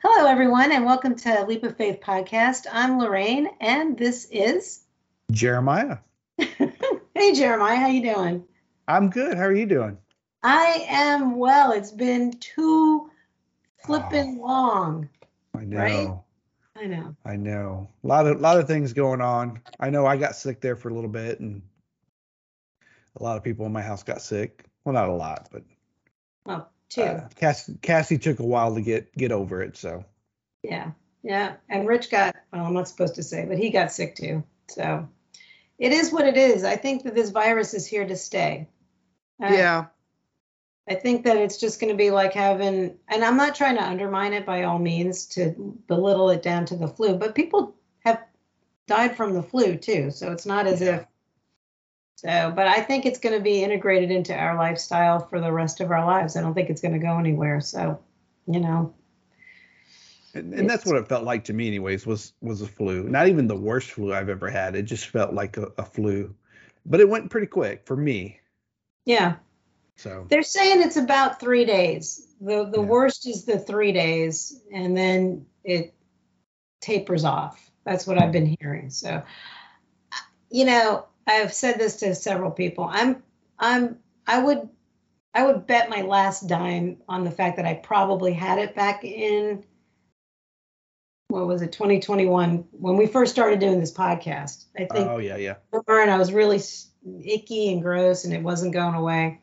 Hello, everyone, and welcome to Leap of Faith podcast. I'm Lorraine, and this is Jeremiah. hey, Jeremiah, how you doing? I'm good. How are you doing? I am well. It's been too flipping oh, long. I know. Right? I know. I know. A lot of lot of things going on. I know I got sick there for a little bit, and a lot of people in my house got sick. Well, not a lot, but well, two. Uh, Cassie, Cassie took a while to get get over it. So. Yeah, yeah, and Rich got. Well, I'm not supposed to say, but he got sick too. So, it is what it is. I think that this virus is here to stay. Uh, yeah. I think that it's just going to be like having, and I'm not trying to undermine it by all means to belittle it down to the flu, but people have died from the flu too. So it's not as if so, but I think it's going to be integrated into our lifestyle for the rest of our lives. I don't think it's going to go anywhere. So, you know. And, and that's what it felt like to me, anyways. Was was a flu. Not even the worst flu I've ever had. It just felt like a, a flu, but it went pretty quick for me. Yeah. So they're saying it's about three days. the The yeah. worst is the three days, and then it tapers off. That's what I've been hearing. So, you know, I've said this to several people. I'm I'm I would I would bet my last dime on the fact that I probably had it back in what was it 2021 when we first started doing this podcast. I think Oh yeah, yeah. And I was really icky and gross and it wasn't going away.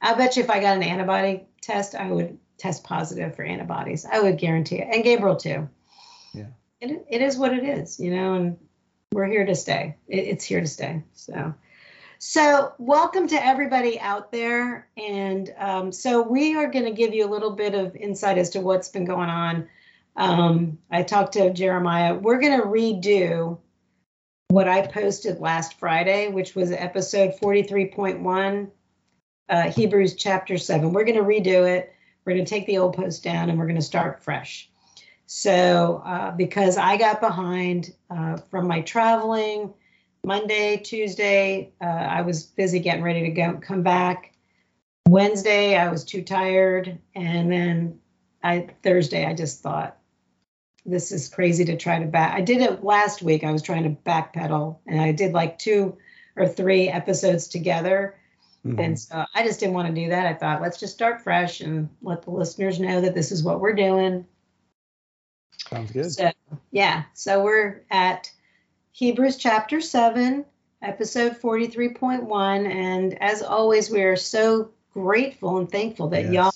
I bet you if I got an antibody test, I would test positive for antibodies. I would guarantee it. And Gabriel too. Yeah. It, it is what it is, you know, and we're here to stay. It's here to stay. So, so welcome to everybody out there. And um, so we are going to give you a little bit of insight as to what's been going on. Um, I talked to Jeremiah. We're going to redo what I posted last Friday, which was episode 43.1, uh, Hebrews chapter 7. We're going to redo it. We're going to take the old post down and we're going to start fresh. So, uh, because I got behind uh, from my traveling, Monday, Tuesday, uh, I was busy getting ready to go come back. Wednesday, I was too tired, and then I Thursday, I just thought this is crazy to try to back. I did it last week. I was trying to backpedal, and I did like two or three episodes together. Mm-hmm. And so I just didn't want to do that. I thought, let's just start fresh and let the listeners know that this is what we're doing. Sounds good. So, yeah. So we're at Hebrews chapter 7, episode 43.1. And as always, we are so grateful and thankful that yes. y'all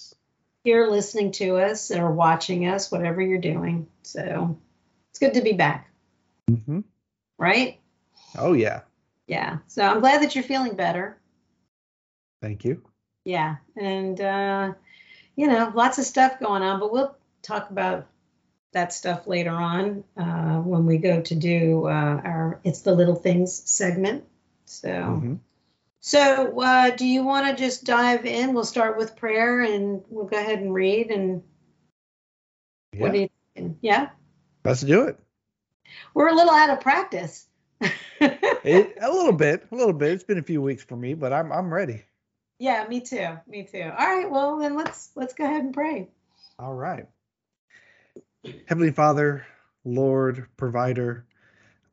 here listening to us or watching us, whatever you're doing. So it's good to be back. Mm-hmm. Right? Oh, yeah. Yeah. So I'm glad that you're feeling better. Thank you. Yeah. And, uh, you know, lots of stuff going on, but we'll talk about that stuff later on uh, when we go to do uh, our "It's the Little Things" segment. So, mm-hmm. so uh, do you want to just dive in? We'll start with prayer, and we'll go ahead and read. And yeah. what do you? Think? Yeah. Let's do it. We're a little out of practice. it, a little bit, a little bit. It's been a few weeks for me, but I'm I'm ready. Yeah, me too. Me too. All right. Well, then let's let's go ahead and pray. All right. Heavenly Father, Lord, provider,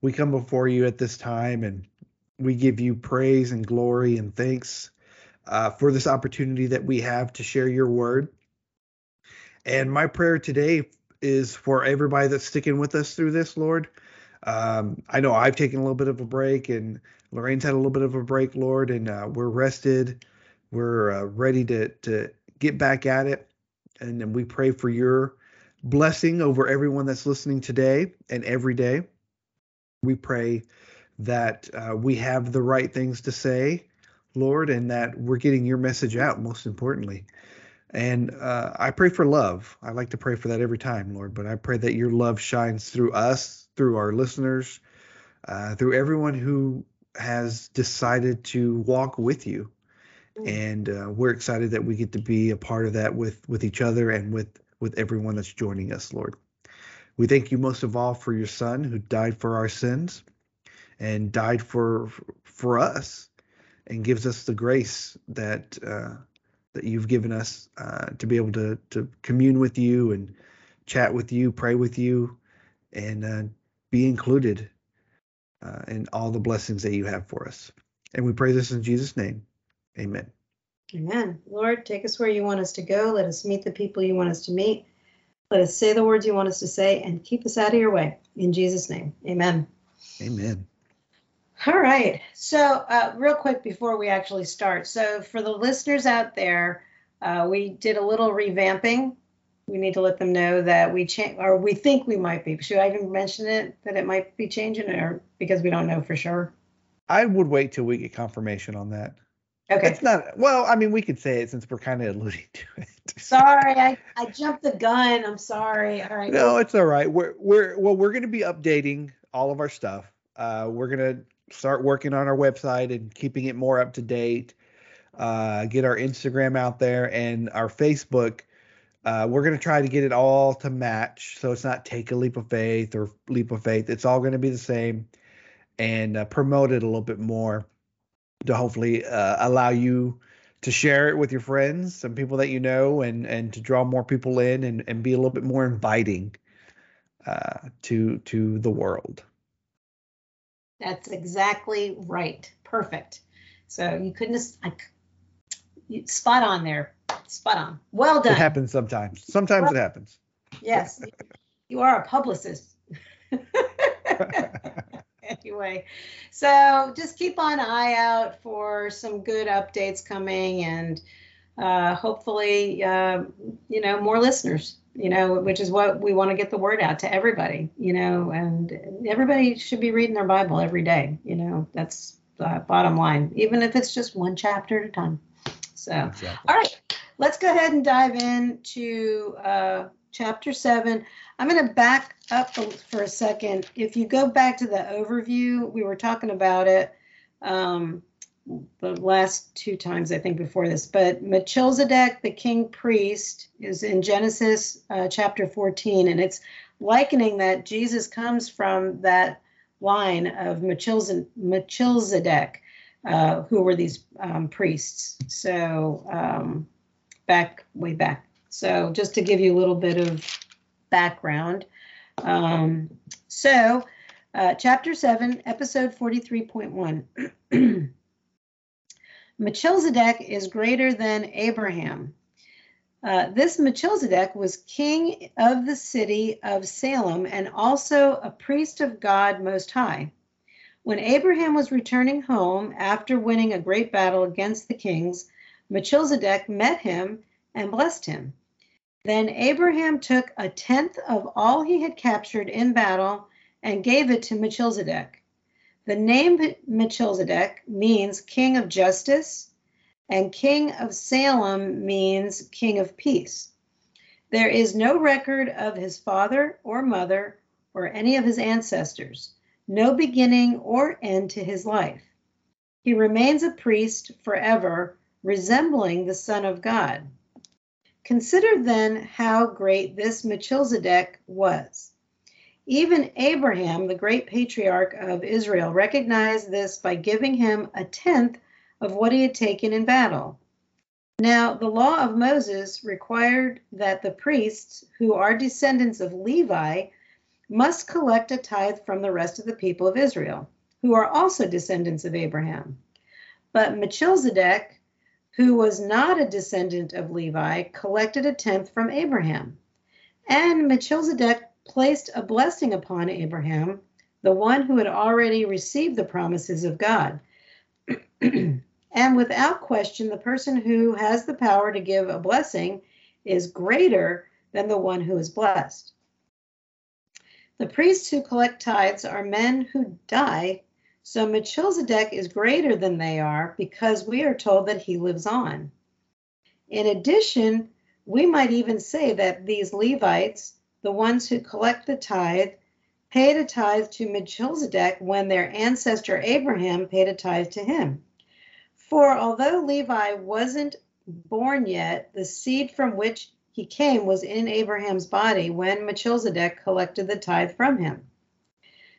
we come before you at this time and we give you praise and glory and thanks uh, for this opportunity that we have to share your word. And my prayer today is for everybody that's sticking with us through this, Lord. Um, I know I've taken a little bit of a break, and Lorraine's had a little bit of a break, Lord, and uh, we're rested. We're uh, ready to to get back at it, and, then we pray for your blessing over everyone that's listening today and every day. We pray that uh, we have the right things to say, Lord, and that we're getting your message out, most importantly. And uh, I pray for love. I like to pray for that every time, Lord, but I pray that your love shines through us, through our listeners, uh, through everyone who has decided to walk with you. Mm. And uh, we're excited that we get to be a part of that with with each other and with with everyone that's joining us, Lord. We thank you most of all for your son who died for our sins and died for for us and gives us the grace that uh, that you've given us uh, to be able to to commune with you and chat with you, pray with you, and uh, be included uh, in all the blessings that you have for us. And we pray this in Jesus' name. Amen. Amen. Lord, take us where you want us to go. Let us meet the people you want us to meet. Let us say the words you want us to say and keep us out of your way. In Jesus' name. Amen. Amen. All right. So, uh, real quick before we actually start. So, for the listeners out there, uh, we did a little revamping. We need to let them know that we change, or we think we might be. Should I even mention it that it might be changing, or because we don't know for sure? I would wait till we get confirmation on that. Okay. It's not well, I mean we could say it since we're kind of alluding to it. sorry, I, I jumped the gun. I'm sorry. All right. No, it's all right. We're we're well, we're gonna be updating all of our stuff. Uh we're gonna start working on our website and keeping it more up to date. Uh get our Instagram out there and our Facebook. Uh, we're going to try to get it all to match so it's not take a leap of faith or leap of faith it's all going to be the same and uh, promote it a little bit more to hopefully uh, allow you to share it with your friends and people that you know and and to draw more people in and, and be a little bit more inviting uh, to to the world That's exactly right. Perfect. So you couldn't I, you, spot on there. Spot on. Well done. it happens sometimes sometimes it happens Yes. you are a publicist. anyway, so just keep an eye out for some good updates coming and uh, hopefully, uh, you know, more listeners, you know, which is what we want to get the word out to everybody, you know, and everybody should be reading their Bible every day. You know, that's the bottom line, even if it's just one chapter at a time. So, exactly. all right, let's go ahead and dive into uh, chapter seven. I'm going to back up for a second. If you go back to the overview, we were talking about it um, the last two times, I think, before this. But Melchizedek, the king priest, is in Genesis uh, chapter 14, and it's likening that Jesus comes from that line of Melchizedek, uh, who were these um, priests. So um, back, way back. So just to give you a little bit of background. Um, so, uh, chapter 7, episode 43.1. Melchizedek is greater than Abraham. Uh, this Melchizedek was king of the city of Salem and also a priest of God Most High. When Abraham was returning home after winning a great battle against the kings, Melchizedek met him and blessed him. Then Abraham took a tenth of all he had captured in battle and gave it to Melchizedek. The name Melchizedek means king of justice, and king of Salem means king of peace. There is no record of his father or mother or any of his ancestors, no beginning or end to his life. He remains a priest forever, resembling the Son of God. Consider then how great this Melchizedek was. Even Abraham, the great patriarch of Israel, recognized this by giving him a tenth of what he had taken in battle. Now, the law of Moses required that the priests, who are descendants of Levi, must collect a tithe from the rest of the people of Israel, who are also descendants of Abraham. But Melchizedek, who was not a descendant of Levi, collected a tenth from Abraham. And Melchizedek placed a blessing upon Abraham, the one who had already received the promises of God. and without question, the person who has the power to give a blessing is greater than the one who is blessed. The priests who collect tithes are men who die so Melchizedek is greater than they are because we are told that he lives on. In addition, we might even say that these Levites, the ones who collect the tithe, paid a tithe to Melchizedek when their ancestor Abraham paid a tithe to him. For although Levi wasn't born yet, the seed from which he came was in Abraham's body when Melchizedek collected the tithe from him.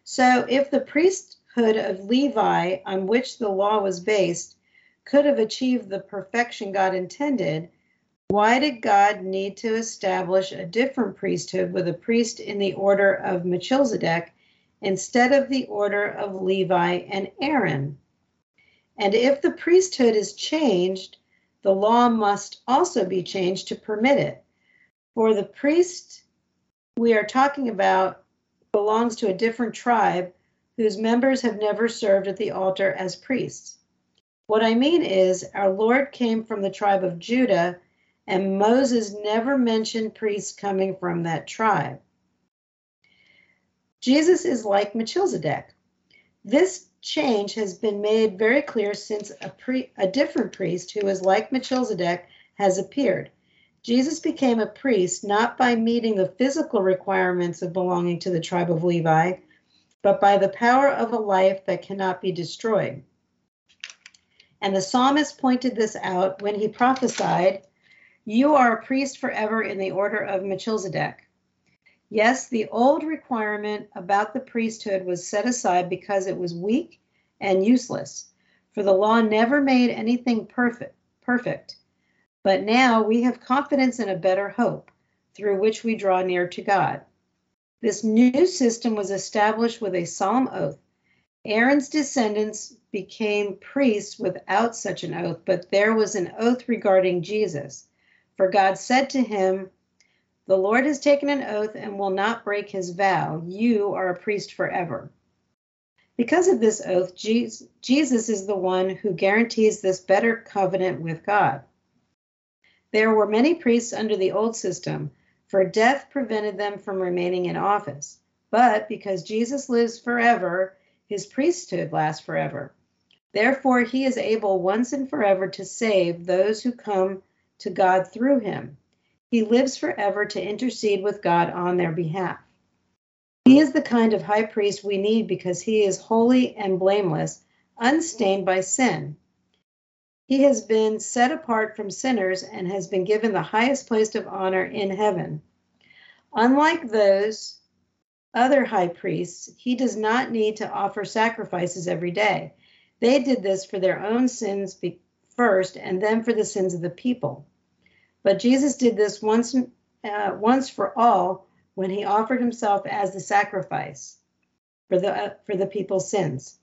So if the priest of Levi, on which the law was based, could have achieved the perfection God intended, Why did God need to establish a different priesthood with a priest in the order of Melchizedek instead of the order of Levi and Aaron? And if the priesthood is changed, the law must also be changed to permit it. For the priest we are talking about belongs to a different tribe whose members have never served at the altar as priests. What I mean is, our Lord came from the tribe of Judah, and Moses never mentioned priests coming from that tribe. Jesus is like Melchizedek. This change has been made very clear since a, pre- a different priest who is like Melchizedek has appeared. Jesus became a priest not by meeting the physical requirements of belonging to the tribe of Levi, but by the power of a life that cannot be destroyed. And the psalmist pointed this out when he prophesied, You are a priest forever in the order of Melchizedek. Yes, the old requirement about the priesthood was set aside because it was weak and useless, for the law never made anything perfect. perfect. But now we have confidence in a better hope through which we draw near to God. This new system was established with a solemn oath. Aaron's descendants became priests without such an oath, but there was an oath regarding Jesus. For God said to him, The Lord has taken an oath and will not break his vow. You are a priest forever. Because of this oath, Jesus is the one who guarantees this better covenant with God. There were many priests under the old system, for death prevented them from remaining in office. But because Jesus lives forever, his priesthood lasts forever. Therefore, he is able once and forever to save those who come to God through him. He lives forever to intercede with God on their behalf. He is the kind of high priest we need because he is holy and blameless, unstained by sin. He has been set apart from sinners and has been given the highest place of honor in heaven. Unlike those other high priests, he does not need to offer sacrifices every day. They did this for their own sins first and then for the sins of the people. But Jesus did this once, uh, once for all when he offered himself as the sacrifice for the, uh, for the people's sins.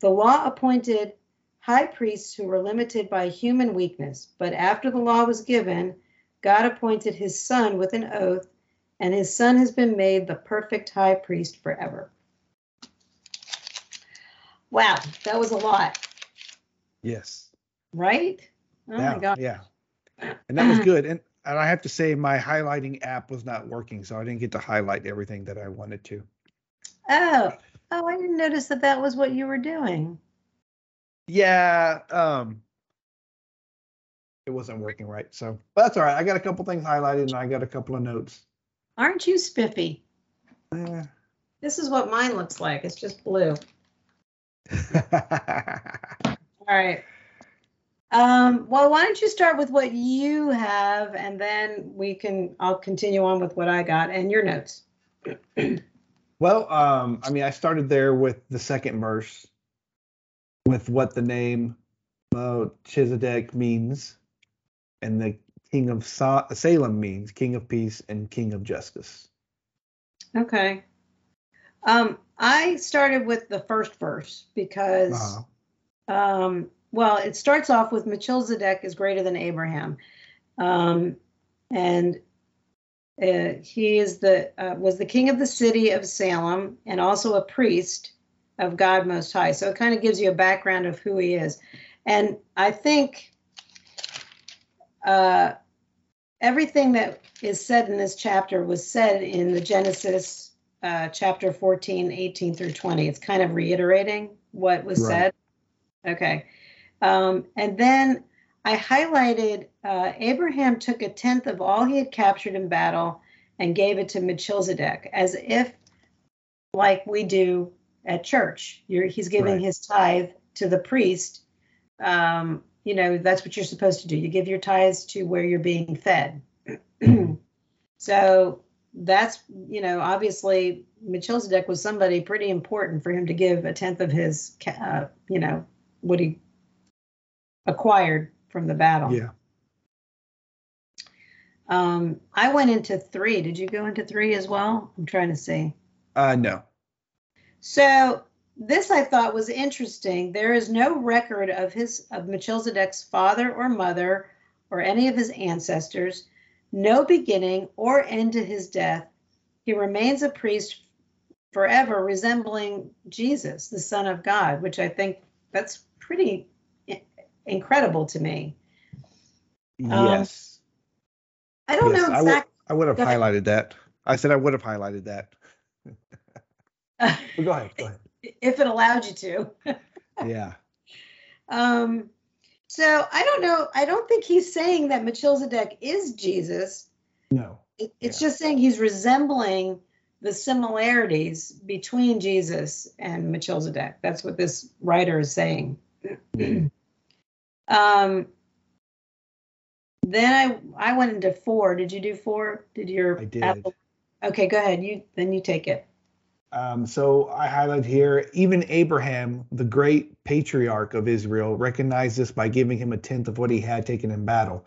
The law appointed high priests who were limited by human weakness. But after the law was given, God appointed his son with an oath, and his son has been made the perfect high priest forever. Wow, that was a lot. Yes. Right? Oh yeah, my god. Yeah. And that was good. And and I have to say my highlighting app was not working, so I didn't get to highlight everything that I wanted to. Oh, oh, I didn't notice that that was what you were doing yeah, um, it wasn't working right. So, but that's all right. I got a couple things highlighted and I got a couple of notes. Aren't you spiffy? Eh. This is what mine looks like. It's just blue. all right. Um, well, why don't you start with what you have and then we can, I'll continue on with what I got and your notes. well, um, I mean, I started there with the second verse with what the name Melchizedek means and the king of Sa- Salem means, king of peace and king of justice. Okay. Um, I started with the first verse because, uh-huh. um, well, it starts off with Melchizedek is greater than Abraham, um, and uh, he is the uh, was the king of the city of Salem and also a priest of God Most High. So it kind of gives you a background of who he is. And I think uh, everything that is said in this chapter was said in the Genesis uh, chapter 14, 18 through 20. It's kind of reiterating what was right. said. Okay. Um, and then I highlighted uh, Abraham took a tenth of all he had captured in battle and gave it to Melchizedek, as if, like we do at church. You're, he's giving right. his tithe to the priest. Um, you know, that's what you're supposed to do. You give your tithes to where you're being fed. so that's, you know, obviously Melchizedek was somebody pretty important for him to give a tenth of his, uh, you know, what he acquired from the battle. Yeah. Um, I went into three. Did you go into three as well? I'm trying to see. Uh, no. So this I thought was interesting. There is no record of his of Melchizedek's father or mother or any of his ancestors, no beginning or end to his death. He remains a priest forever, resembling Jesus, the Son of God, which I think that's pretty incredible to me. Um, Yes. I don't Yes, know I would, exactly. I would have highlighted that. I said I would have highlighted that. Go ahead. Go ahead. if it allowed you to. Yeah. Um, so I don't know. I don't think he's saying that Melchizedek is Jesus. No. It, it's just saying he's resembling the similarities between Jesus and Melchizedek. That's what this writer is saying. um, then I I went into four. Did you do four? Did your I did. Apple- Okay, go ahead. You then you take it. Um, so I highlight here, even Abraham, the great patriarch of Israel, recognized this by giving him a tenth of what he had taken in battle.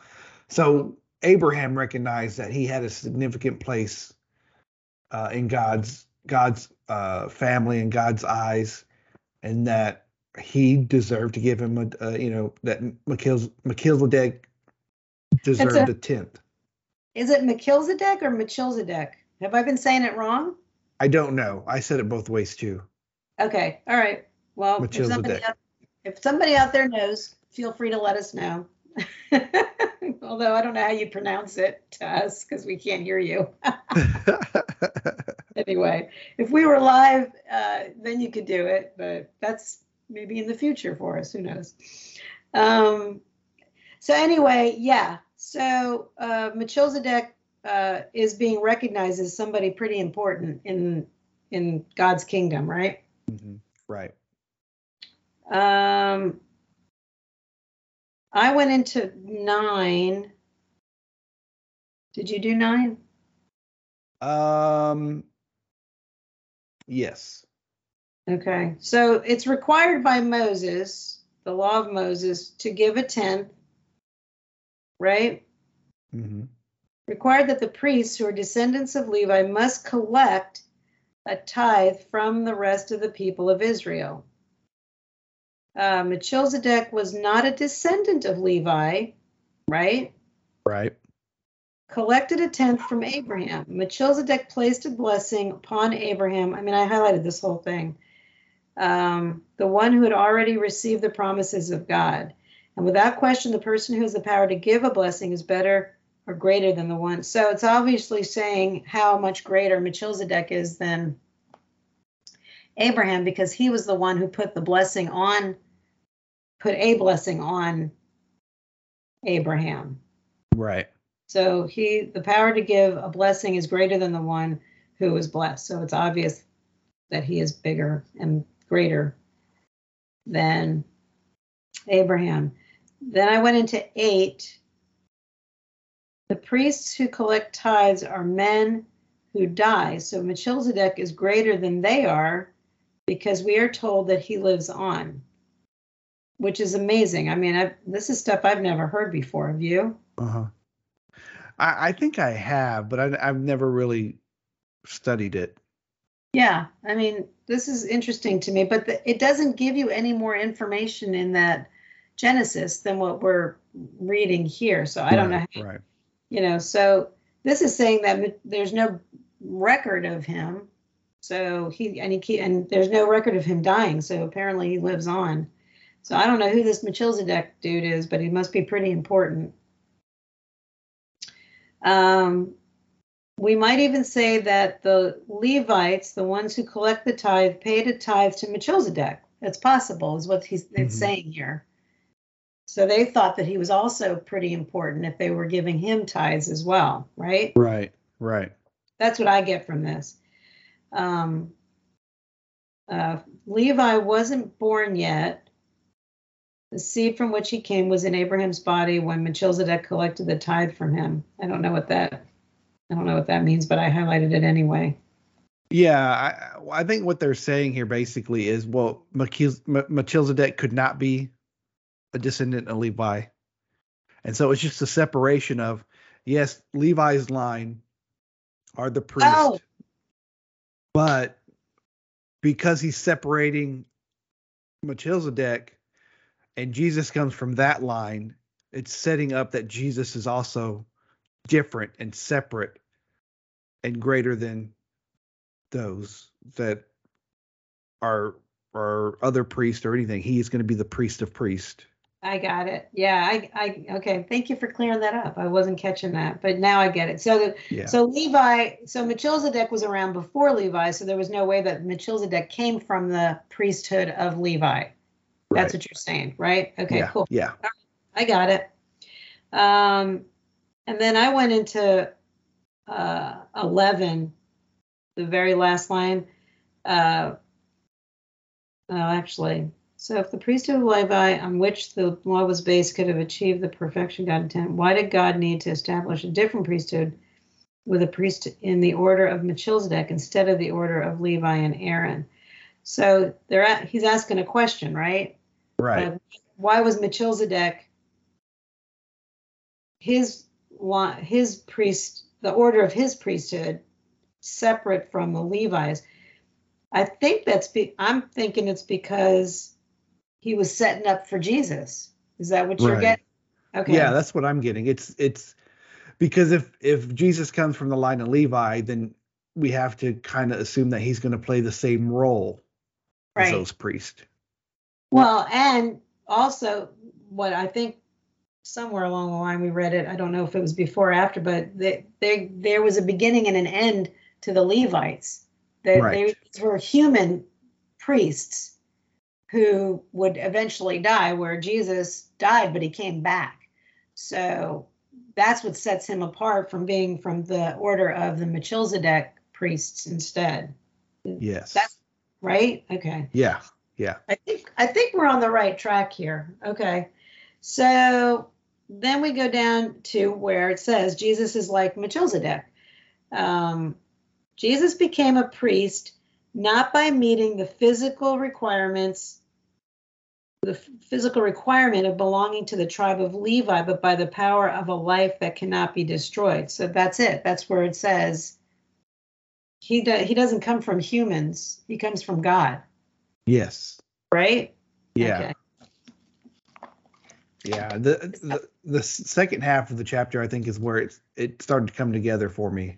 So Abraham recognized that he had a significant place uh, in God's God's uh, family and God's eyes, and that he deserved to give him a, uh, you know, that Melchizedek deserved a tenth. Is it Melchizedek or Melchizedek? Have I been saying it wrong? I don't know. I said it both ways too. Okay, all right. Well, if somebody, out, if somebody out there knows, feel free to let us know. Although I don't know how you pronounce it to us because we can't hear you. anyway, if we were live, uh, then you could do it, but that's maybe in the future for us. Who knows? Um, so anyway, yeah. So uh, Melchizedek uh, is being recognized as somebody pretty important in in God's kingdom, right? Mhm. Right. Um, I went into nine. Did you do nine? Um. Yes. Okay, so it's required by Moses, the law of Moses, to give a tenth, right? hmm Required that the priests who are descendants of Levi must collect a tithe from the rest of the people of Israel. Uh, Melchizedek was not a descendant of Levi, right? Right. collected a tenth from Abraham. Melchizedek placed a blessing upon Abraham. I mean, I highlighted this whole thing. Um, the one who had already received the promises of God. And without question, the person who has the power to give a blessing is better or greater than the one. So it's obviously saying how much greater Melchizedek is than Abraham because he was the one who put the blessing on, put a blessing on Abraham. Right. So he, the power to give a blessing is greater than the one who is blessed. So it's obvious that he is bigger and greater than Abraham. Then I went into eight. The priests who collect tithes are men who die. So Melchizedek is greater than they are because we are told that he lives on, which is amazing. I mean, i this is stuff I've never heard before. Have you? Uh huh. I, I think I have, but I, I've never really studied it. Yeah, I mean, this is interesting to me, but the, it doesn't give you any more information in that Genesis than what we're reading here. So I don't know, how, Right. You know, so this is saying that there's no record of him. So he and he and there's no record of him dying. So apparently he lives on. So I don't know who this Melchizedek dude is, but he must be pretty important. Um, we might even say that the Levites, the ones who collect the tithe, paid a tithe to Melchizedek. That's possible, is what he's it's Mhm. saying here. So they thought that he was also pretty important if they were giving him tithes as well, right? Right. Right. That's what I get from this. Um, uh, Levi wasn't born yet. The seed from which he came was in Abraham's body when Melchizedek collected the tithe from him. I don't know what that. I don't know what that means, but I highlighted it anyway. Yeah, I, I think what they're saying here basically is, well, Melchiz- Melchizedek could not be a descendant of Levi, and so it's just a separation of yes, Levi's line are the priest, Oh. but because he's separating Melchizedek and Jesus comes from that line, it's setting up that Jesus is also different and separate and greater than those that are are other priests or anything. He is going to be the priest of priest. I got it. Yeah, I, I, okay. Thank you for clearing that up. I wasn't catching that, but now I get it. So, the, Yeah. so Levi, so Melchizedek was around before Levi, so there was no way that Melchizedek came from the priesthood of Levi. That's Right. what you're saying, right? Okay, yeah. cool. Yeah. I got it. Um, and then I went into uh, 11, the very last line. Uh, oh, actually, so if the priesthood of Levi on which the law was based could have achieved the perfection God intended, why did God need to establish a different priesthood with a priest in the order of Melchizedek instead of the order of Levi and Aaron? So they're at, he's asking a question, right? Right. Uh, why was Melchizedek his his priest the order of his priesthood separate from the Levites? I think that's be, I'm thinking it's because he was setting up for Jesus. Is that what you're Right. getting? Okay. Yeah, that's what I'm getting. It's it's because if if Jesus comes from the line of Levi, then we have to kind of assume that he's going to play the same role as those priests. Well, and also what I think somewhere along the line we read it. I don't know if it was before or after, but they, they, there was a beginning and an end to the Levites. They, Right. they were human priests who would eventually die, where Jesus died, but he came back. So that's what sets him apart from being from the order of the Melchizedek priests instead. Yes. That's right. Okay. yeah. Yeah. I think I think we're on the right track here. Okay. So then we go down to where it says Jesus is like Melchizedek. Um, Jesus became a priest not by meeting the physical requirements, the physical requirement of belonging to the tribe of Levi, but by the power of a life that cannot be destroyed. So that's it. That's where it says he do, he doesn't come from humans. He comes from God, Yes. right? Yeah. Okay. Yeah. The, the the second half of the chapter I think is where it it started to come together for me.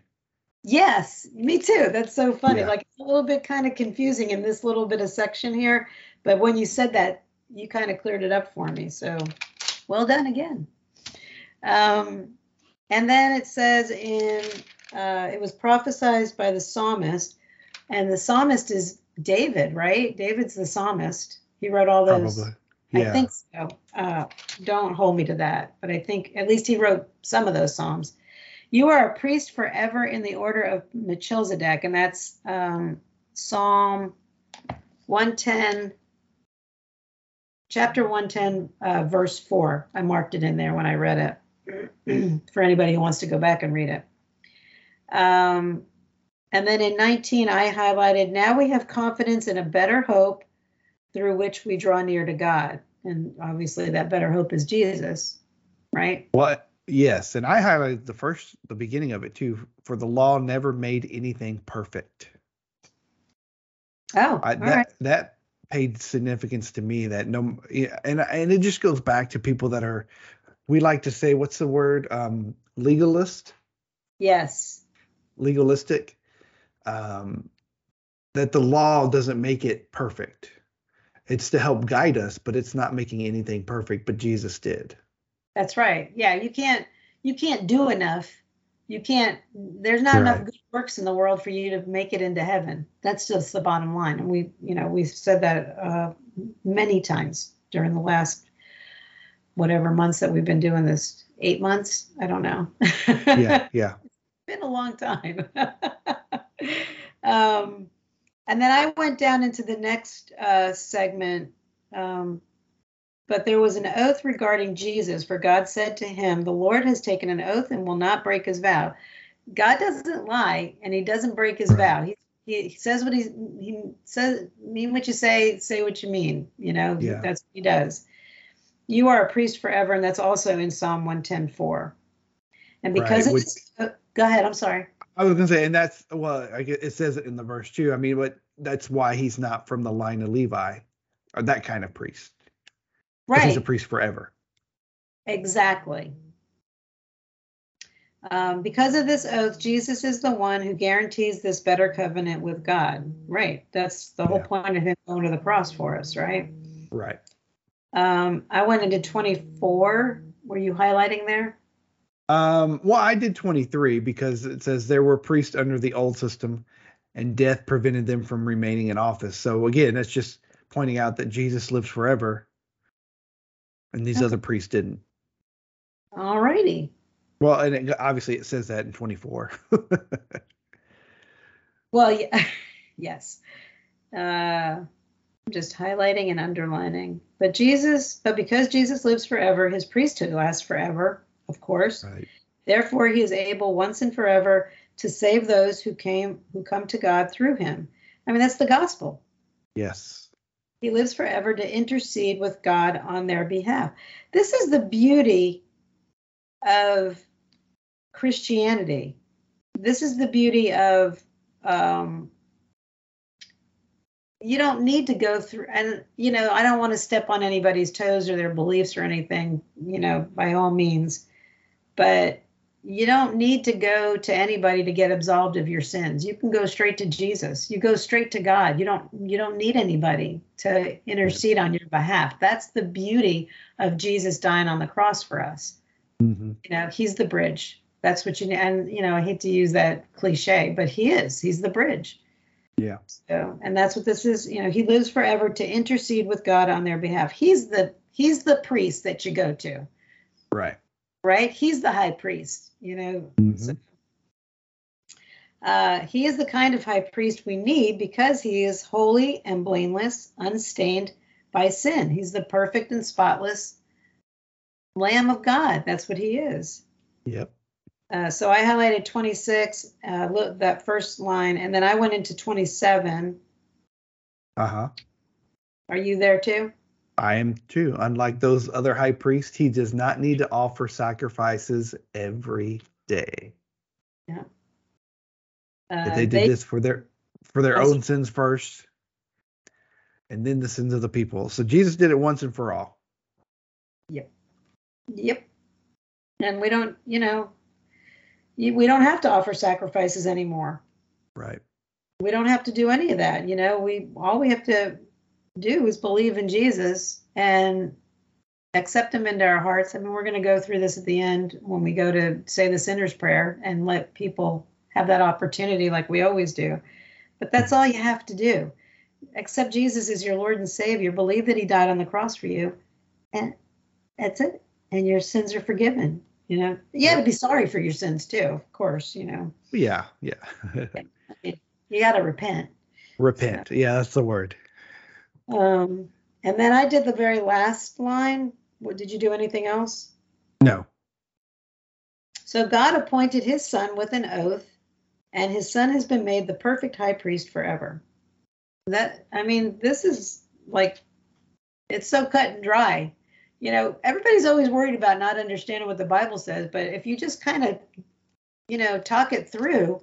Yes, me too. That's so funny. Yeah. Like it's a little bit kind of confusing in this little bit of section here, but when you said that, you kind of cleared it up for me. So well done again. Um, and then it says in uh, it was prophesied by the psalmist, and the psalmist is David, right? David's the psalmist. He wrote all those. Probably. Yeah. I think so. Uh, don't hold me to that, but I think at least he wrote some of those psalms. You are a priest forever in the order of Melchizedek, and that's um, Psalm 110, chapter 110, uh, verse 4. I marked it in there when I read it for anybody who wants to go back and read it. Um, and then in 19, I highlighted, now we have confidence in a better hope through which we draw near to God. And obviously, that better hope is Jesus, right? What? Yes, and I highlighted the first, the beginning of it too. For the law never made anything perfect. Oh, I, all that right. that paid significance to me. That no, and and it just goes back to people that are, we like to say, what's the word? Um, legalist, Yes. legalistic. Um, that the law doesn't make it perfect. It's to help guide us, but it's not making anything perfect. But Jesus did. That's right. Yeah, you can't you can't do enough. You can't there's not enough good works in the world for you to make it into heaven. That's just the bottom line. And we, you know, we've said that uh, many times during the last whatever months that we've been doing this. 8 months? I don't know. Yeah, yeah, It's been a long time. um, and then I went down into the next uh, segment. Um, but there was an oath regarding Jesus, for God said to him, The Lord has taken an oath and will not break his vow. God doesn't lie and he doesn't break his Right. vow. He, he, he says what he, he says, mean what you say, say what you mean. You know, Yeah. that's what he does. You are a priest forever, and that's also in Psalm 110:4. And because Right, which- uh, go ahead. I'm sorry. I was gonna say, and that's well, I guess it says it in the verse too. I mean, but that's why he's not from the line of Levi, or that kind of priest. Right. He's a priest forever. Exactly. Um, because of this oath, Jesus is the one who guarantees this better covenant with God. Right. That's the whole Yeah. point of him going to the cross for us, right? Right. Um, I went into 24. Were you highlighting there? Um, well, I did 23 because it says there were priests under the old system and death prevented them from remaining in office. So again, that's just pointing out that Jesus lives forever and these Okay. other priests didn't. All righty. Well, and it, obviously it says that in 24. Well, yeah, yes. Uh, I'm just highlighting and underlining. But Jesus, but because Jesus lives forever, his priesthood lasts forever, of course. right. Therefore, he is able once and forever to save those who came who come to God through him. I mean, that's the gospel. Yes. He lives forever to intercede with God on their behalf. This is the beauty of Christianity. This is the beauty of um, you don't need to go through and you know i don't want to step on anybody's toes or their beliefs or anything you know by all means but you don't need to go to anybody to get absolved of your sins. You can go straight to jesus. You go straight to god. You don't you don't need anybody to intercede on your behalf. That's the beauty of jesus dying on the cross for us. Hmm you know he's the bridge. That's what you need. And you know i hate to use that cliche but he is. He's the bridge. Yeah. so, and that's what this is. You know, he lives forever to intercede with God on their behalf. He's the he's the priest that you go to, Right. Right? He's the high priest. You know, Mhm. uh, he is the kind of high priest we need because he is holy and blameless, unstained by sin. He's the perfect and spotless Lamb of God. That's what he is. Yep. Uh, so I highlighted 26, uh, look that first line, and then I went into 27. Uh huh. Are you there too? I am too. Unlike those other high priests, he does not need to offer sacrifices every day. Uh, If they did this for their for their own sins first, and then the sins of the people. So Jesus did it once and for all. Yep. Yep. And we don't, you know, we don't have to offer sacrifices anymore. Right. We don't have to do any of that. You know, we all we have to do is believe in Jesus and accept him into our hearts. I mean, we're going to go through this at the end when we go to say the sinner's prayer and let people have that opportunity like we always do. But that's all you have to do. Accept Jesus as your Lord and Savior. Believe that he died on the cross for you. And that's it. And your sins are forgiven. You know, you got to be sorry for your sins too, of course, you know. Yeah. Yeah. You got to repent. Repent. Yeah, that's the word. Um, and then I did the very last line. What did you do anything else? No. So God appointed his son with an oath, and his son has been made the perfect high priest forever. That I mean, this is like it's so cut and dry. You know, everybody's always worried about not understanding what the Bible says, but if you just kind of, you know, talk it through,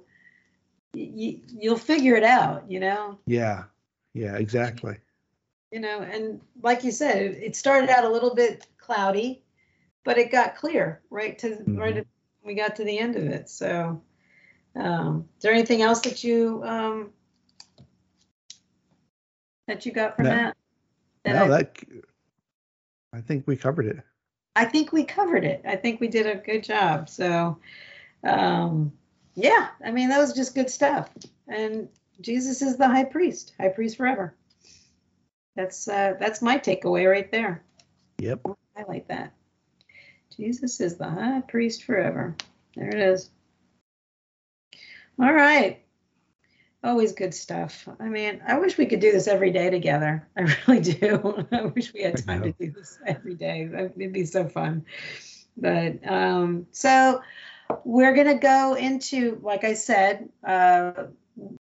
you, you'll figure it out, you know. Yeah. Yeah, exactly. You know and like you said it, started out a little bit cloudy but it got clear right to right Mhm. at, we got to the end of it so um is there anything else that you um that you got from No. that No, I, that I think we covered it. I think we covered it i think we did a good job so um yeah i mean that was just good stuff and jesus is the high priest high priest forever that's uh that's my takeaway right there Yep. highlight that. Jesus is the high priest forever. There it is. All right. Always good stuff. I mean, I wish we could do this every day together. I really do. I wish we had time to do this every day. It'd be so fun. But um, so we're gonna go into, like I said, uh,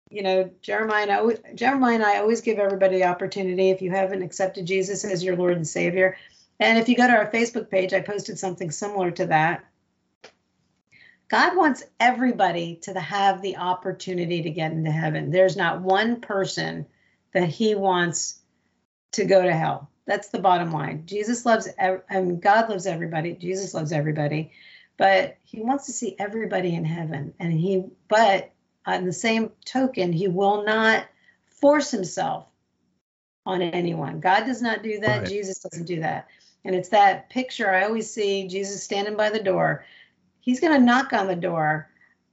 you know, Jeremiah and, I, always- Jeremiah and I always give everybody the opportunity if you haven't accepted Jesus as your Lord and Savior. And if you go to our Facebook page, I posted something similar to that. God wants everybody to have the opportunity to get into heaven. There's not one person that he wants to go to hell. That's the bottom line. Jesus loves, I mean, God loves everybody. Jesus loves everybody, but he wants to see everybody in heaven. And he, but Uh, on the same token, he will not force himself on anyone. God does not do that. Right. Jesus doesn't do that. And it's that picture I always see Jesus standing by the door he's going to knock on the door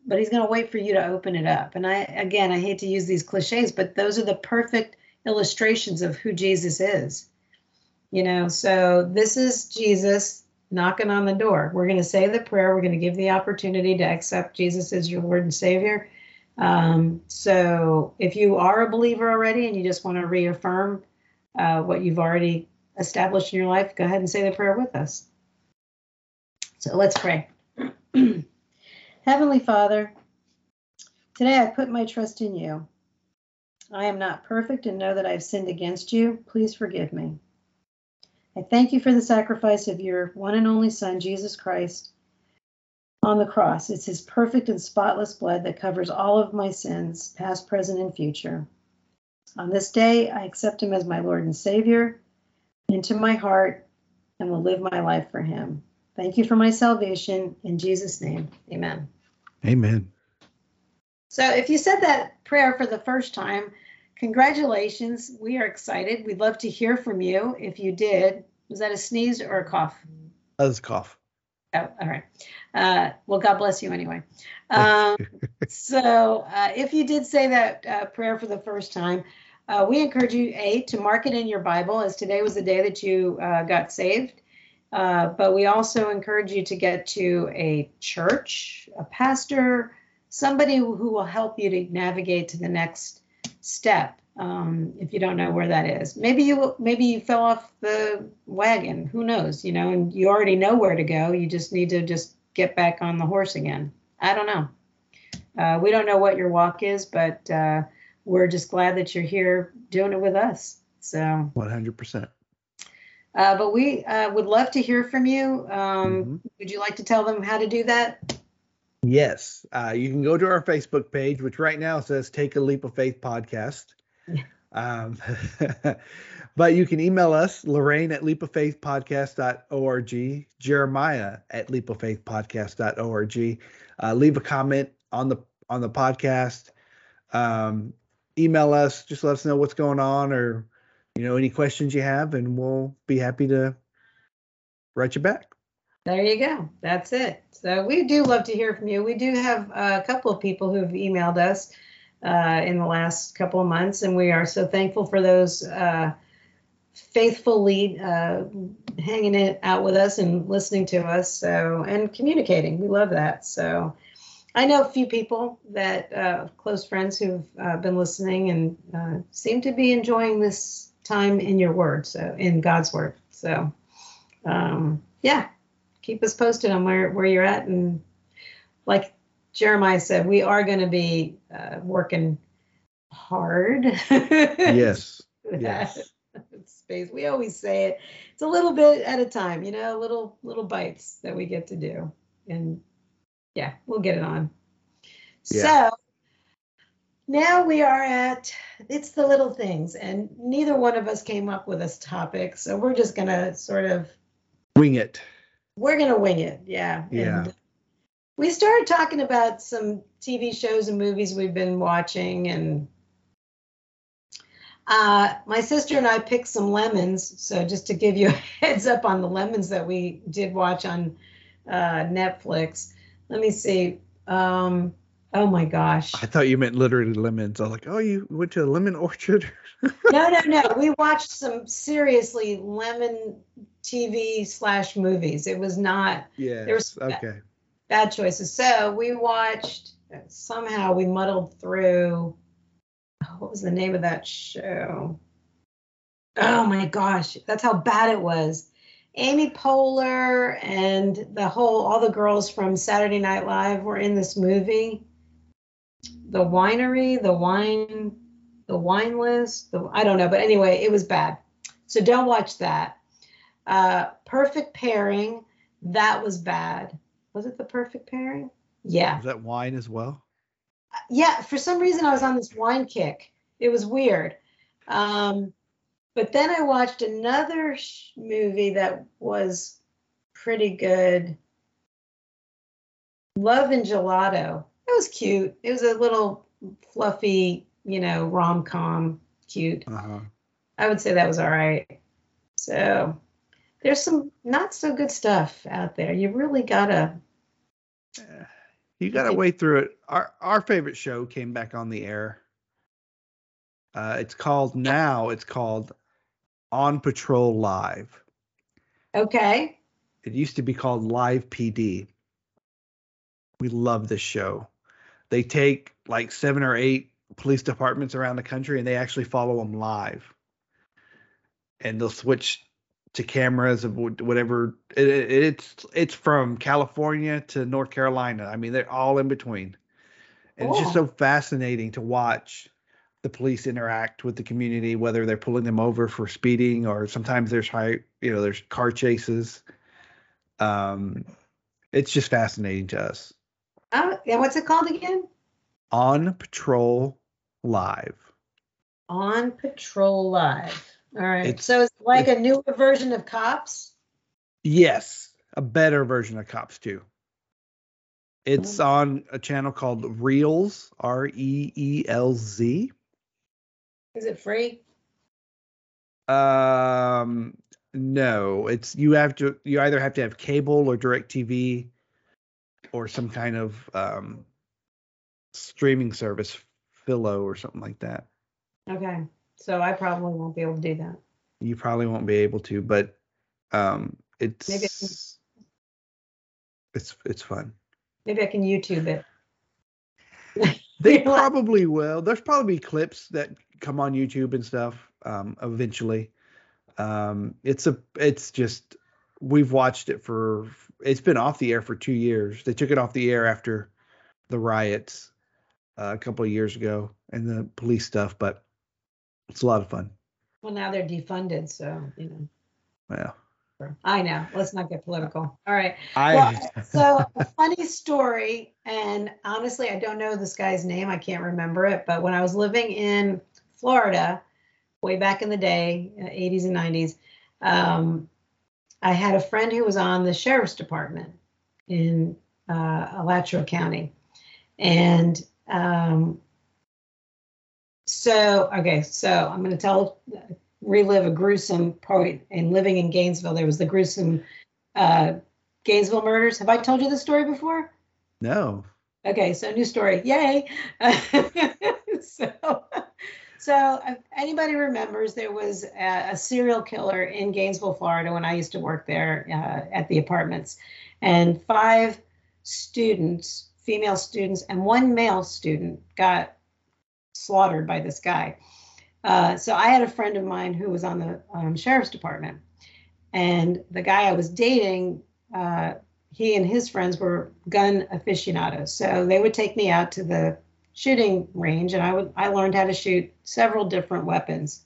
but he's going to wait for you to open it up and i again i hate to use these cliches but those are the perfect illustrations of who jesus is you know so this is jesus knocking on the door we're going to say the prayer we're going to give the opportunity to accept jesus as your lord and savior um, so if you are a believer already and you just want to reaffirm uh, what you've already established in your life go ahead and say the prayer with us so let's pray Heavenly Father, today I put my trust in you. I am not perfect and know that I've sinned against you. Please forgive me. I thank you for the sacrifice of your one and only Son, Jesus Christ, on the cross. It's his perfect and spotless blood that covers all of my sins, past, present, and future. On this day, I accept him as my Lord and Savior into my heart and will live my life for him. Thank you for my salvation. In Jesus' name, amen. Amen. So if you said that prayer for the first time, congratulations. We are excited. We'd love to hear from you if you did. Was that a sneeze or a cough? That was a cough. Oh, all right. Uh, well, God bless you anyway. Um, so, uh, if you did say that uh, prayer for the first time, uh, we encourage you, A, to mark it in your Bible as today was the day that you uh, got saved. Uh, but we also encourage you to get to a church, a pastor, somebody who will help you to navigate to the next step. Um, if you don't know where that is, maybe you maybe you fell off the wagon. Who knows? You know, and you already know where to go. You just need to just get back on the horse again. I don't know. Uh, we don't know what your walk is, but uh, we're just glad that you're here doing it with us. So 100%. Uh, but we uh, would love to hear from you. Um, mm-hmm. Would you like to tell them how to do that? Yes. Uh, you can go to our Facebook page, which right now says Take a Leap of Faith podcast. Um, but you can email us, Lorraine at leapoffaithpodcast.org, Jeremiah at leapoffaithpodcast.org. Uh, leave a comment on the on the podcast. Um, email us, just let us know what's going on or you know any questions you have, and we'll be happy to write you back. There you go. That's it. So we do love to hear from you. We do have a couple of people who have emailed us uh, in the last couple of months, and we are so thankful for those uh, faithfully uh, hanging it out with us and listening to us. So and communicating. We love that. So. I know a few people that uh, close friends who've uh, been listening and uh, seem to be enjoying this time in your word, so in God's word. So, um, yeah, keep us posted on where where you're at, and like Jeremiah said, we are going to be uh, working hard. yes. yes. Space. We always say it. It's a little bit at a time, you know, little little bites that we get to do, and yeah, we'll get it on. Yeah. So now we are at it's the little things and neither one of us came up with this topic so we're just gonna sort of wing it we're gonna wing it yeah yeah and we started talking about some tv shows and movies we've been watching and uh, my sister and i picked some lemons so just to give you a heads up on the lemons that we did watch on uh, netflix let me see um, Oh my gosh. I thought you meant literally lemons. I was like, oh, you went to a lemon orchard? no, no, no. We watched some seriously lemon TV slash movies. It was not. Yeah. There was okay. Bad, choices. So we watched. Somehow we muddled through. What was the name of that show? Oh my gosh, that's how bad it was. Amy Poehler and the whole all the girls from Saturday Night Live were in this movie the winery, the wine, the wine list. The, I don't know, but anyway, it was bad. So don't watch that. Uh, perfect pairing, that was bad. Was it the perfect pairing? Yeah. Was that wine as well? Yeah. For some reason, I was on this wine kick. It was weird. Um, but then I watched another sh- movie that was pretty good. Love and Gelato. It was cute. It was a little fluffy, you know, rom com, cute. Uh-huh. I would say that was all right. So there's some not so good stuff out there. You really gotta. Eh, You gotta wait through it. Our our favorite show came back on the air. Uh, it's called now. It's called On Patrol Live. Okay. It used to be called Live PD. We love this show. They take like seven or eight police departments around the country and they actually follow them live. And they'll switch to cameras of whatever. It, it- it's it's from California to North Carolina. I mean, they're all in between. And it's just so fascinating to watch the police interact with the community, whether they're pulling them over for speeding or sometimes there's high, you know, there's car chases. Um, it's just fascinating to us. Uh, and what's it called again? On Patrol Live. On Patrol Live. All right. It's- so it's like a newer version of Cops. Yes, a better version of Cops too. It's Oh. on a channel called Reelz, R E E L Z. Is it free? Um, no, it's you have to you either have to have cable or DirecTV or some kind of um streaming service, Philo or something like that. Okay. So I probably won't be able to do that. You probably won't be able to, but um it's Maybe can- it's it's fun. Maybe I can YouTube it. They You know what? probably will. There's probably clips that come on YouTube and stuff um, eventually. Um, it's a, it's just we've watched it for. It's been off the air for two years. They took it off the air after the riots uh, a couple of years ago and the police stuff, but it's a lot of fun. Well, now they're defunded, so you know. Yeah. I know. Let's not get political. All right. I Well, so a funny story, and honestly, I don't know this guy's name. I can't remember it. But when I was living in Florida, way back in the day, uh, 80s and 90s, um, I had a friend who was on the sheriff's department in uh, Alachua County, and um, so okay, so I'm going to tell relive a gruesome point in living in Gainesville. There was the gruesome uh, Gainesville murders. Have I told you this story before? no. Okay, so new story. Yay. so, so if anybody remembers, there was a, a serial killer in Gainesville, Florida, when I used to work there uh, at the apartments, and five students, female students, and one male student got slaughtered by this guy. Uh, so I had a friend of mine who was on the um, sheriff's department, and the guy I was dating. Uh, he and his friends were gun aficionados. So they would take me out to the shooting range and I would I learned how to shoot several different weapons.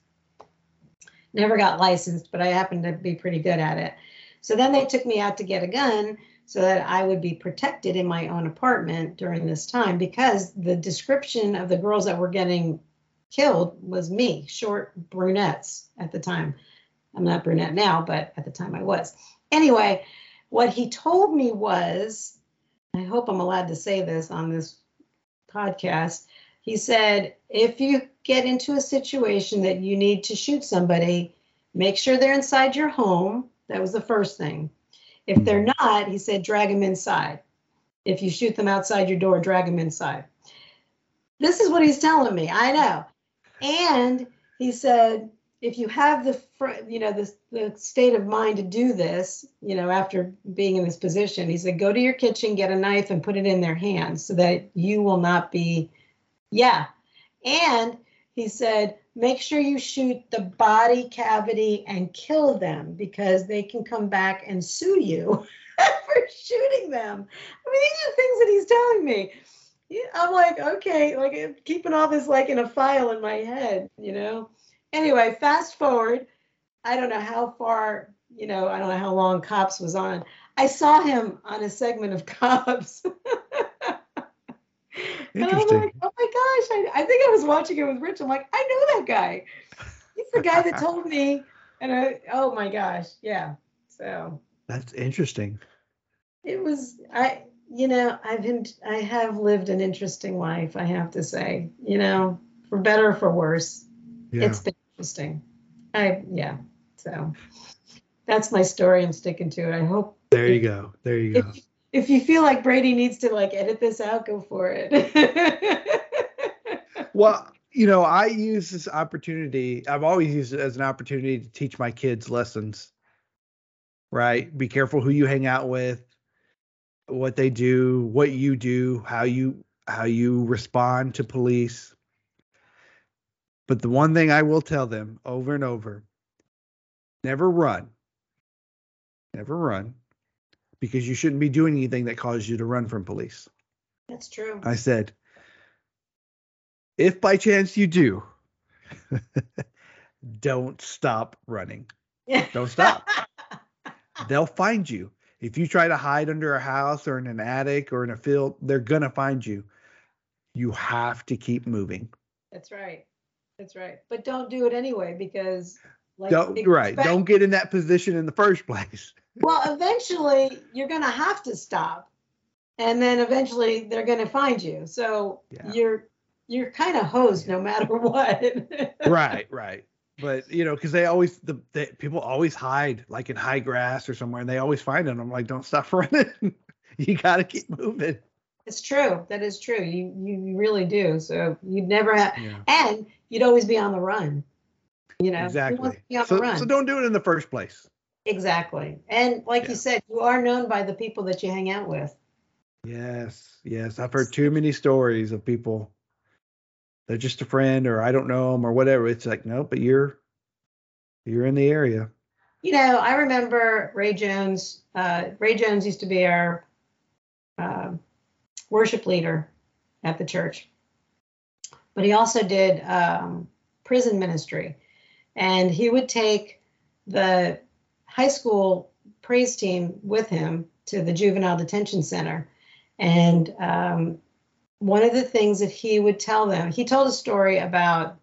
Never got licensed, but I happened to be pretty good at it. So then they took me out to get a gun so that I would be protected in my own apartment during this time because the description of the girls that were getting killed was me, short brunettes at the time. I'm not brunette now, but at the time I was. Anyway, what he told me was I hope I'm allowed to say this on this podcast. He said, if you get into a situation that you need to shoot somebody, make sure they're inside your home. That was the first thing. If they're not, he said, drag them inside. If you shoot them outside your door, drag them inside. This is what he's telling me. I know. And he said, if you have the, you know, the, the state of mind to do this, you know, after being in this position, he said, go to your kitchen, get a knife, and put it in their hands so that you will not be, yeah. And he said, make sure you shoot the body cavity and kill them because they can come back and sue you for shooting them. I mean, these are things that he's telling me. I'm like, okay, like keeping all this like in a file in my head, you know. Anyway, fast forward. I don't know how far, you know, I don't know how long Cops was on. I saw him on a segment of Cops. Interesting. Like, oh my gosh, I, I think I was watching it with Rich. I'm like, I know that guy. He's the guy that told me. And I, oh my gosh, yeah. So That's interesting. it was I you know I've been I have lived an interesting life. I have to say, you know, for better or for worse, Yeah. it's been interesting. I yeah. So that's my story. I'm sticking to it. I hope there you go. There you go. if, if you feel like Brady needs to like edit this out, go for it. Well, you know, I use this opportunity. I've always used it as an opportunity to teach my kids lessons. Right? Be careful who you hang out with, what they do, what you do, how you how you respond to police. But the one thing I will tell them over and over, never run. Never run because you shouldn't be doing anything that causes you to run from police. that's true. I said, if by chance you do, don't stop running. Don't stop. They'll find you. If you try to hide under a house or in an attic or in a field, they're going to find you. You have to keep moving. That's right. That's right. But don't do it anyway because like Don't, right. expect- Don't get in that position in the first place. Well, eventually you're going to have to stop. And then eventually they're going to find you. So Yeah. you're you're kind of hosed no matter what. right, right. But you know, because they always the, the people always hide like in high grass or somewhere, and they always find them. I'm like, don't stop running. you got to keep moving. It's true. That is true. You you really do. So you'd never have Yeah. and you'd always be on the run. You know, Exactly. So, so don't do it in the first place. Exactly. And like Yeah. you said, you are known by the people that you hang out with. Yes, yes. I've heard too many stories of people. They're just a friend, or I don't know them, or whatever. It's like, no, but you're you're in the area. You know, I remember Ray Jones. Uh, Ray Jones used to be our uh, worship leader at the church, but he also did um, prison ministry, and he would take the high school praise team with him to the juvenile detention center, and um, one of the things that he would tell them, he told a story about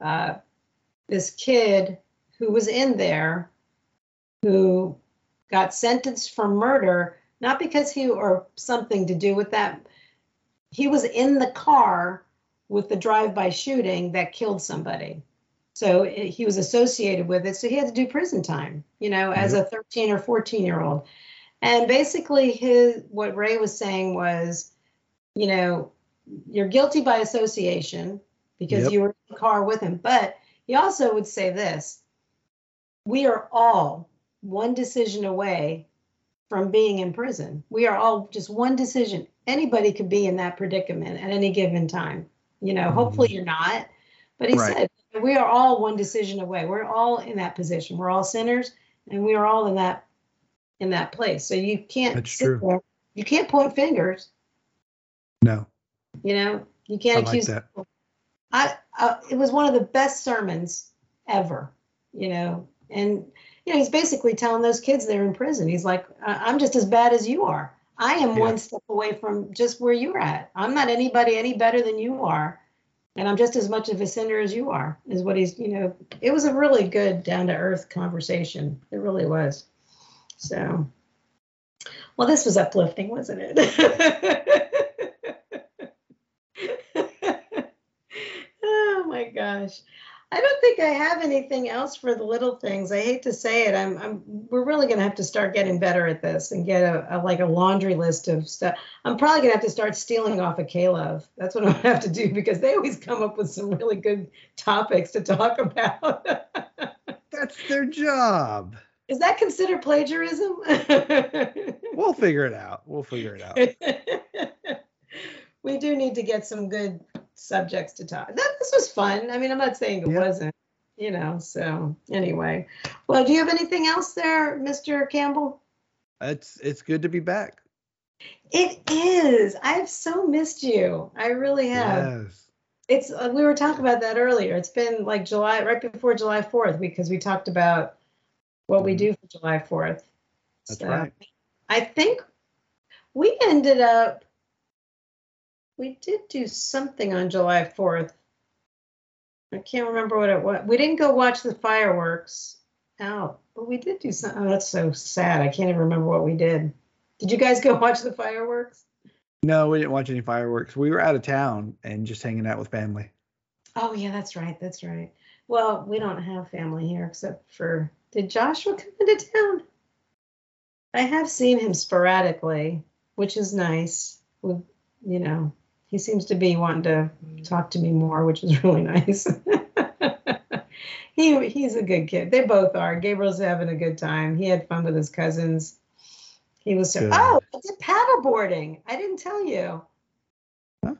uh, this kid who was in there who got sentenced for murder, not because he or something to do with that. He was in the car with the drive-by shooting that killed somebody. So it- he was associated with it. So he had to do prison time, you know, as mm-hmm. a 13 or 14 year old. And basically his what Ray was saying was, you know, you're guilty by association because Yep. you were in the car with him. But he also would say this we are all one decision away from being in prison. We are all just one decision. Anybody could be in that predicament at any given time. You know, hopefully mm-hmm. you're not. But he Right. said we are all one decision away. We're all in that position. We're all sinners and we are all in that in that place. So you can't That's true. there. You can't point fingers, No, you know. You can't like accuse that. people. I, uh, it was one of the best sermons ever, you know. And you know, he's basically telling those kids they're in prison. He's like, I- I'm just as bad as you are. I am Yeah. one step away from just where you're at. I'm not anybody any better than you are, and I'm just as much of a sinner as you are. Is what he's, you know. It was a really good down to earth conversation. It really was. So, well, this was uplifting, wasn't it? oh my gosh. I don't think I have anything else for the little things. I hate to say it. I'm, I'm we're really gonna have to start getting better at this and get a, a like a laundry list of stuff. I'm probably gonna have to start stealing off of K-Love. That's what I'm gonna have to do because they always come up with some really good topics to talk about. that's their job. Is that considered plagiarism? We'll figure it out. We'll figure it out. we do need to get some good subjects to talk. That, this was fun. I mean, I'm not saying it Yeah. wasn't, you know. So anyway, well, do you have anything else there, Mr. Campbell? It's it's good to be back. It is. I've so missed you. I really have. Yes. It's. Uh, we were talking about that earlier. It's been like July, right before July 4th, because we talked about what we Mhm. do for July 4th. That's So, right. I think we ended up we did do something on July 4th. I can't remember what it was. We didn't go watch the fireworks out, but we did do something. Oh, that's so sad. I can't even remember what we did. Did you guys go watch the fireworks? No, we didn't watch any fireworks. We were out of town and just hanging out with family. Oh, yeah, that's right. That's right. Well, we don't have family here except for. Did Joshua come into town? I have seen him sporadically, which is nice. With you know, he seems to be wanting to talk to me more, which is really nice. he he's a good kid. They both are. Gabriel's having a good time. He had fun with his cousins. He was so. Good. Oh, I did paddleboarding. I didn't tell you.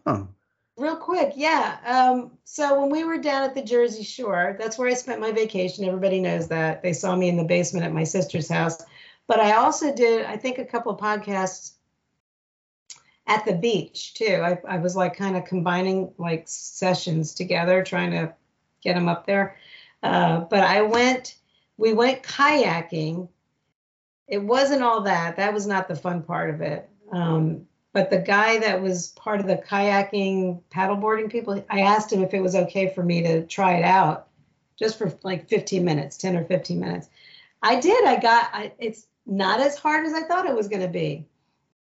Oh, Real quick, yeah. Um, so when we were down at the Jersey Shore, that's where I spent my vacation. Everybody knows that. They saw me in the basement at my sister's house. But I also did, I think, a couple of podcasts at the beach too. I, I was like kind of combining like sessions together, trying to get them up there. Uh, but I went, we went kayaking. It wasn't all that. That was not the fun part of it. Um, but the guy that was part of the kayaking paddleboarding people, I asked him if it was okay for me to try it out just for like 15 minutes, 10 or 15 minutes. I did. I got I, it's not as hard as I thought it was going to be.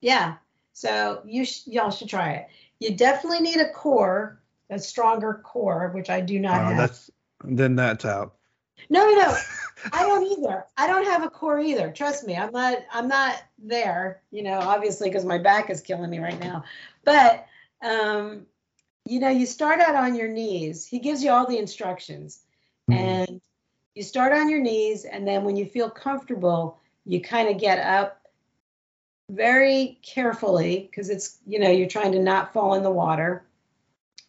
Yeah. So you sh- y'all should try it. You definitely need a core, a stronger core, which I do not uh, have. that's then that's out. No, no, no. I don't either. I don't have a core either. Trust me. I'm not I'm not there, you know, obviously because my back is killing me right now. But um, you know, you start out on your knees. He gives you all the instructions. Mhm. And you start on your knees and then when you feel comfortable, you kind of get up very carefully because it's, you know, you're trying to not fall in the water.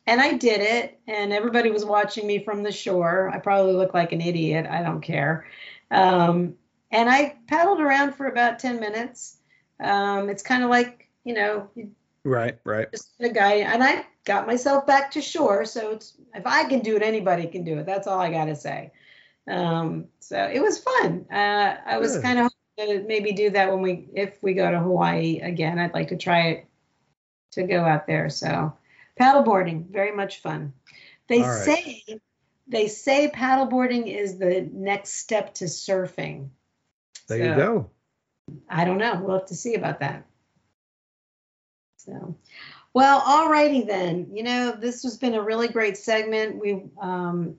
And I did it, and everybody was watching me from the shore. I probably look like an idiot. I don't care. Um, and I paddled around for about 10 minutes. Um, it's kind of like, you know, Right, right. just a guy, and I got myself back to shore. So it's, if I can do it, anybody can do it. That's all I got to say. Um, so it was fun. Uh, I was kind of hoping to maybe do that when we, if we go to Hawaii again. I'd like to try it to go out there. So paddleboarding, very much fun. They right. say they say paddleboarding is the next step to surfing. There you go. I don't know. We'll have to see about that. So, well, alrighty then. You know, this has been a really great segment. We um,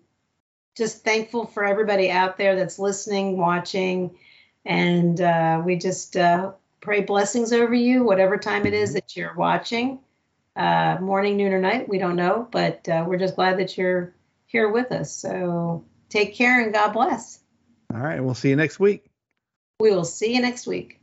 just thankful for everybody out there that's listening, watching, and uh, we just uh, pray blessings over you, whatever time it is that you're watching, uh, morning, noon, or night. We don't know, but uh, we're just glad that you're here with us. So take care and God bless. All right, we'll see you next week. We will see you next week.